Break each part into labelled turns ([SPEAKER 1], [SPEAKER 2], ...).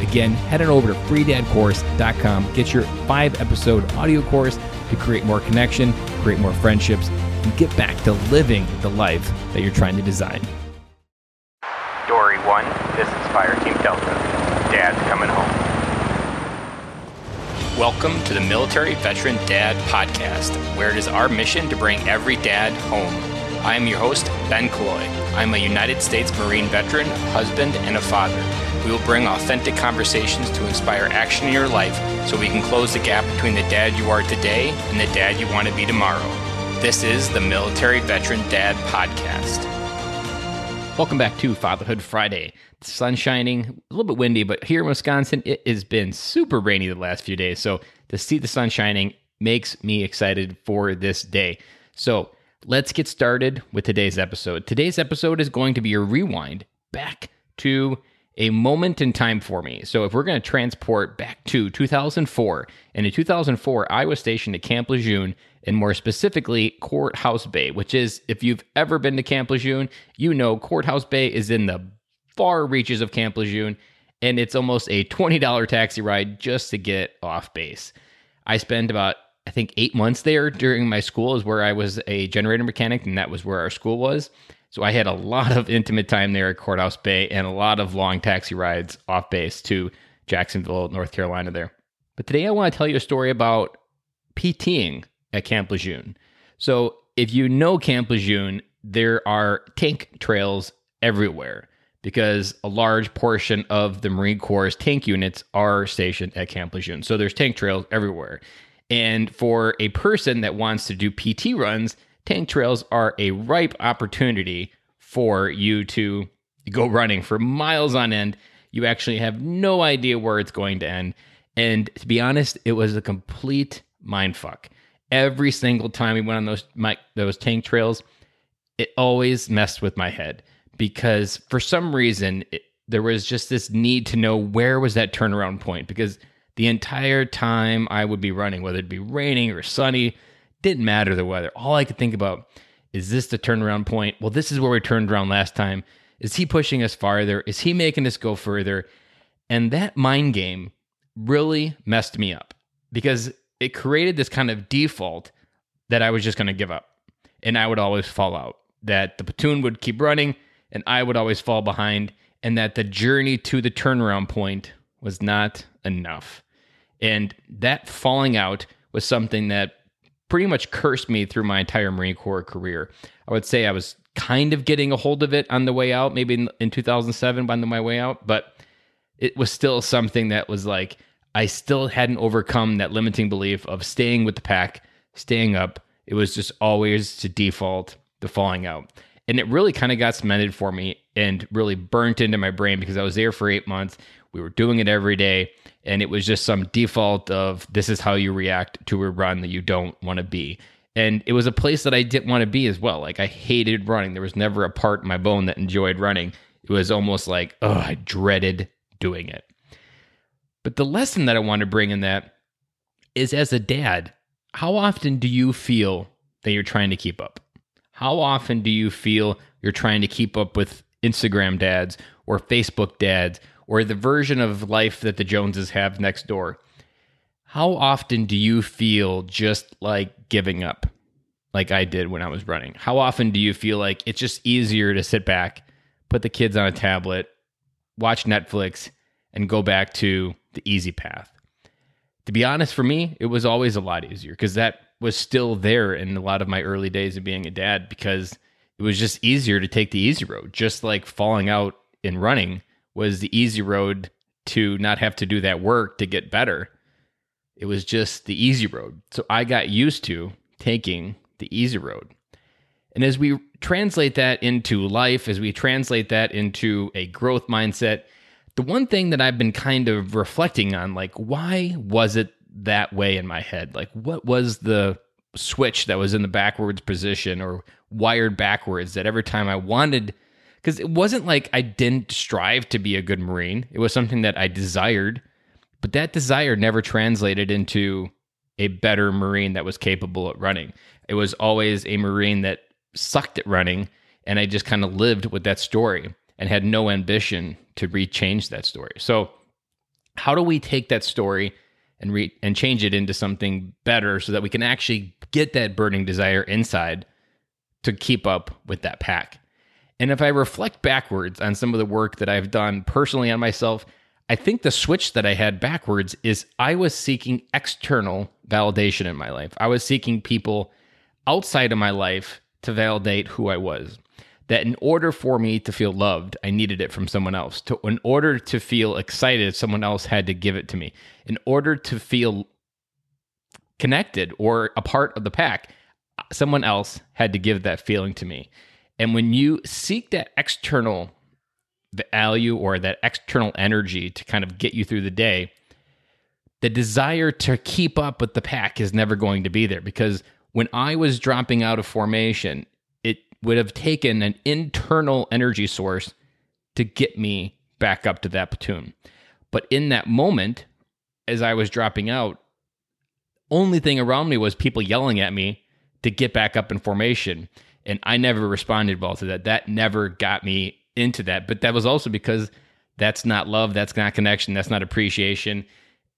[SPEAKER 1] Again, head on over to freedadcourse.com, get your five episode audio course to create more connection, create more friendships, and get back to living the life that you're trying to design.
[SPEAKER 2] Dory 1, this is Fire Team Delta. Dad's coming home.
[SPEAKER 3] Welcome to the Military Veteran Dad Podcast, where it is our mission to bring every dad home. I am your host, Ben Killoy. I'm a United States Marine veteran, husband, and a father. We will bring authentic conversations to inspire action in your life so we can close the gap between the dad you are today and the dad you want to be tomorrow. This is the Military Veteran Dad Podcast.
[SPEAKER 1] Welcome back to Fatherhood Friday. The sun's shining, a little bit windy, but here in Wisconsin, it has been super rainy the last few days. So to see the sun shining makes me excited for this day. So let's get started with today's episode. Today's episode is going to be a rewind back to a moment in time for me. So if we're going to transport back to 2004, and in 2004, I was stationed at Camp Lejeune, and more specifically, Courthouse Bay, which is, if you've ever been to Camp Lejeune, you know Courthouse Bay is in the far reaches of Camp Lejeune, and it's almost a $20 taxi ride just to get off base. I spent about I think eight months there during my school is where I was a generator mechanic, and that was where our school was. So I had a lot of intimate time there at Courthouse Bay and a lot of long taxi rides off base to Jacksonville, North Carolina there. But today I want to tell you a story about PTing at Camp Lejeune. So if you know Camp Lejeune, there are tank trails everywhere because a large portion of the Marine Corps' tank units are stationed at Camp Lejeune. So there's tank trails everywhere. And for a person that wants to do PT runs, tank trails are a ripe opportunity for you to go running for miles on end. You actually have no idea where it's going to end. And to be honest, it was a complete mind fuck. Every single time we went on those my, those tank trails, it always messed with my head because for some reason it, there was just this need to know where was that turnaround point because the entire time I would be running, whether it be raining or sunny, didn't matter the weather. All I could think about is this the turnaround point? Well, this is where we turned around last time. Is he pushing us farther? Is he making us go further? And that mind game really messed me up because it created this kind of default that I was just going to give up and I would always fall out. That the platoon would keep running and I would always fall behind, and that the journey to the turnaround point was not enough. And that falling out was something that pretty much cursed me through my entire Marine Corps career. I would say I was kind of getting a hold of it on the way out, maybe in, in 2007 on my way out, but it was still something that was like, I still hadn't overcome that limiting belief of staying with the pack, staying up. It was just always to default the falling out. And it really kind of got cemented for me and really burnt into my brain because I was there for eight months. We were doing it every day and it was just some default of this is how you react to a run that you don't want to be. And it was a place that i didn't want to be as well. Like i hated running. There was never a part in my bone that enjoyed running. It was almost like oh i dreaded doing it. But the lesson that i want to bring in that is as a dad how often do you feel that you're trying to keep up? How often do you feel you're trying to keep up with instagram dads or facebook dads or the version of life that the Joneses have next door, how often do you feel just like giving up, like I did when I was running? How often do you feel like it's just easier to sit back, put the kids on a tablet, watch Netflix, and go back to the easy path? To be honest, for me, it was always a lot easier because that was still there in a lot of my early days of being a dad because it was just easier to take the easy road, just like falling out in running was the easy road to not have to do that work to get better. It was just the easy road. So I got used to taking the easy road. And as we translate that into life, as we translate that into a growth mindset, the one thing that I've been kind of reflecting on, like, why was it that way in my head? Like, what was the switch that was in the backwards position or wired backwards that every time I wanted, because it wasn't like I didn't strive to be a good Marine, it was something that I desired, but that desire never translated into a better Marine that was capable at running. It was always a Marine that sucked at running, and I just kind of lived with that story and had no ambition to rechange that story. So, how do we take that story and re- and change it into something better so that we can actually get that burning desire inside to keep up with that pack? And if I reflect backwards on some of the work that I've done personally on myself, I think the switch that I had backwards is I was seeking external validation in my life. I was seeking people outside of my life to validate who I was that in order for me to feel loved, I needed it from someone else. To, in order to feel excited, someone else had to give it to me. In order to feel connected or a part of the pack, someone else had to give that feeling to me. And when you seek that external value or that external energy to kind of get you through the day, the desire to keep up with the pack is never going to be there because when I was dropping out of formation, it would have taken an internal energy source to get me back up to that platoon. But in that moment, as I was dropping out, only thing around me was people yelling at me to get back up in formation. And I never responded well to that. That never got me into that. But that was also because that's not love, that's not connection, that's not appreciation.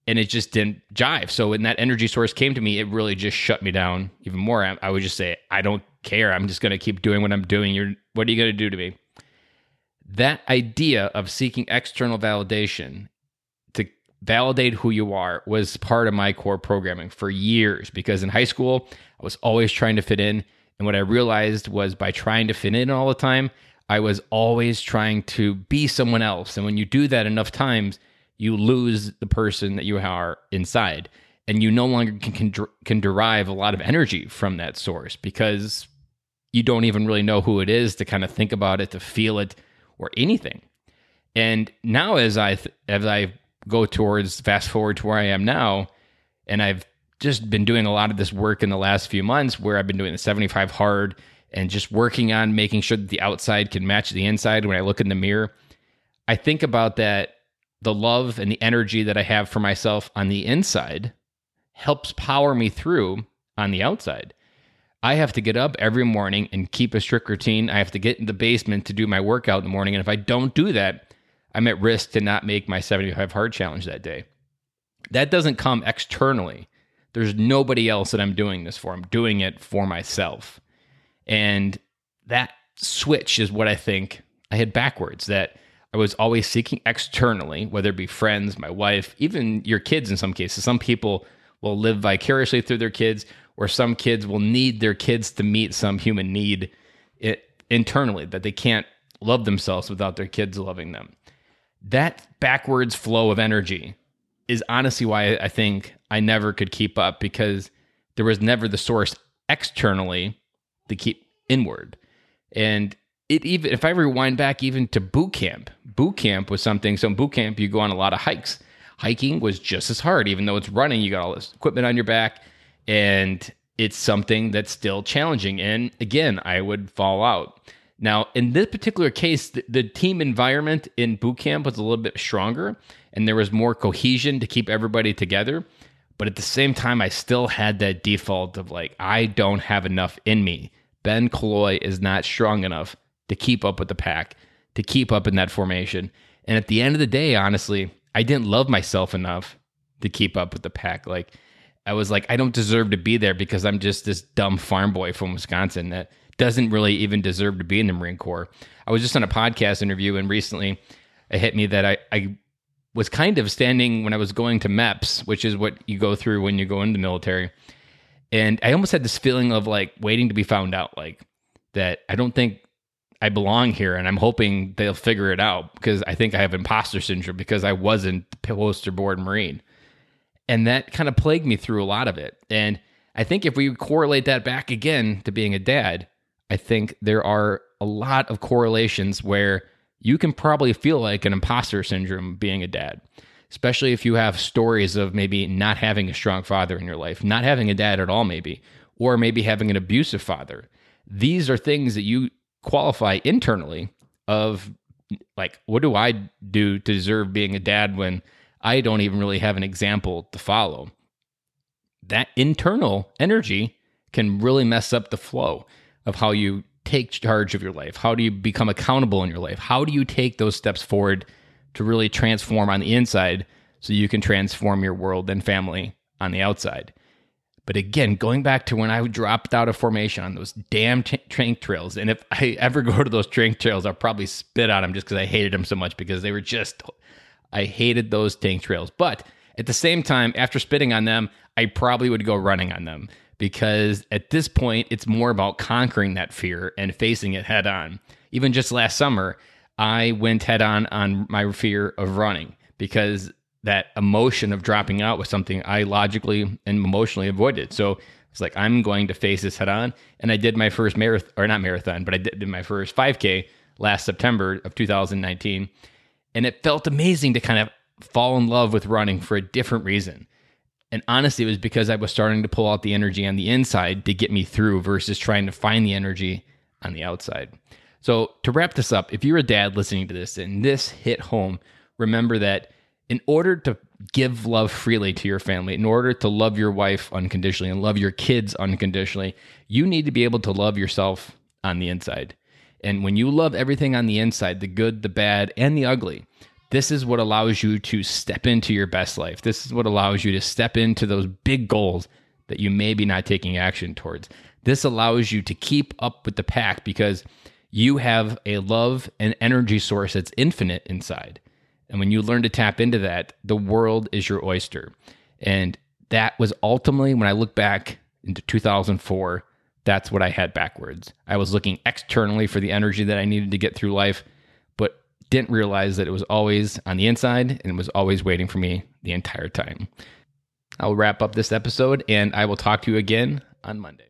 [SPEAKER 1] And it just didn't jive. So when that energy source came to me, it really just shut me down even more. I, I would just say, I don't care. I'm just going to keep doing what I'm doing. You're what are you going to do to me? That idea of seeking external validation to validate who you are was part of my core programming for years because in high school, I was always trying to fit in. And what I realized was by trying to fit in all the time, I was always trying to be someone else. And when you do that enough times, you lose the person that you are inside. And you no longer can, can, can derive a lot of energy from that source because you don't even really know who it is to kind of think about it, to feel it, or anything. And now, as I th- as I go towards fast forward to where I am now, and I've just been doing a lot of this work in the last few months, where I've been doing the 75 hard and just working on making sure that the outside can match the inside. When I look in the mirror, I think about that the love and the energy that I have for myself on the inside helps power me through on the outside. I have to get up every morning and keep a strict routine. I have to get in the basement to do my workout in the morning. And if I don't do that, I'm at risk to not make my 75 hard challenge that day. That doesn't come externally. There's nobody else that I'm doing this for. I'm doing it for myself. And that switch is what I think I had backwards that I was always seeking externally, whether it be friends, my wife, even your kids in some cases. Some people will live vicariously through their kids or some kids will need their kids to meet some human need it, internally that they can't love themselves without their kids loving them. That backwards flow of energy is honestly why I think I never could keep up because there was never the source externally to keep inward. And it even if I rewind back even to boot camp, boot camp was something. So in boot camp, you go on a lot of hikes. Hiking was just as hard, even though it's running. You got all this equipment on your back and it's something that's still challenging. And again, I would fall out. Now, in this particular case, the, the, team environment in boot camp was a little bit stronger and there was more cohesion to keep everybody together. But at the same time, I still had that default of like, I don't have enough in me. Ben Killoy is not strong enough to keep up with the pack, to keep up in that formation. And at the end of the day, honestly, I didn't love myself enough to keep up with the pack. Like, I was like, I don't deserve to be there because I'm just this dumb farm boy from Wisconsin that doesn't really even deserve to be in the Marine Corps. I was just on a podcast interview and recently it hit me that I, I was kind of standing when I was going to MEPS, which is what you go through when you go into the military. And I almost had this feeling of like waiting to be found out, like that I don't think I belong here. And I'm hoping they'll figure it out because I think I have imposter syndrome because I wasn't the poster board Marine. And that kind of plagued me through a lot of it. And I think if we correlate that back again to being a dad, I think there are a lot of correlations where you can probably feel like an imposter syndrome being a dad, especially if you have stories of maybe not having a strong father in your life, not having a dad at all, maybe, or maybe having an abusive father. These are things that you qualify internally of like, what do I do to deserve being a dad when I don't even really have an example to follow? That internal energy can really mess up the flow of how you take charge of your life? How do you become accountable in your life? How do you take those steps forward to really transform on the inside so you can transform your world and family on the outside? But again, going back to when I dropped out of formation on those damn t- trails, and if I ever go to those tank trails, I'll probably spit on them just because I hated them so much because they were just, I hated those tank trails. But at the same time, after spitting on them, I probably would go running on them because at this point, it's more about conquering that fear and facing it head on. Even just last summer, I went head on on my fear of running because that emotion of dropping out was something I logically and emotionally avoided. So it's like, I'm going to face this head on. And I did my first marathon, or not marathon, but I did my first 5K last September of 2019. And it felt amazing to kind of fall in love with running for a different reason. And honestly, it was because I was starting to pull out the energy on the inside to get me through versus trying to find the energy on the outside. So, to wrap this up, if you're a dad listening to this and this hit home, remember that in order to give love freely to your family, in order to love your wife unconditionally and love your kids unconditionally, you need to be able to love yourself on the inside. And when you love everything on the inside, the good, the bad, and the ugly, this is what allows you to step into your best life. This is what allows you to step into those big goals that you may be not taking action towards. This allows you to keep up with the pack because you have a love and energy source that's infinite inside. And when you learn to tap into that, the world is your oyster. And that was ultimately when I look back into 2004, that's what I had backwards. I was looking externally for the energy that I needed to get through life but didn't realize that it was always on the inside and was always waiting for me the entire time. I'll wrap up this episode and I will talk to you again on Monday.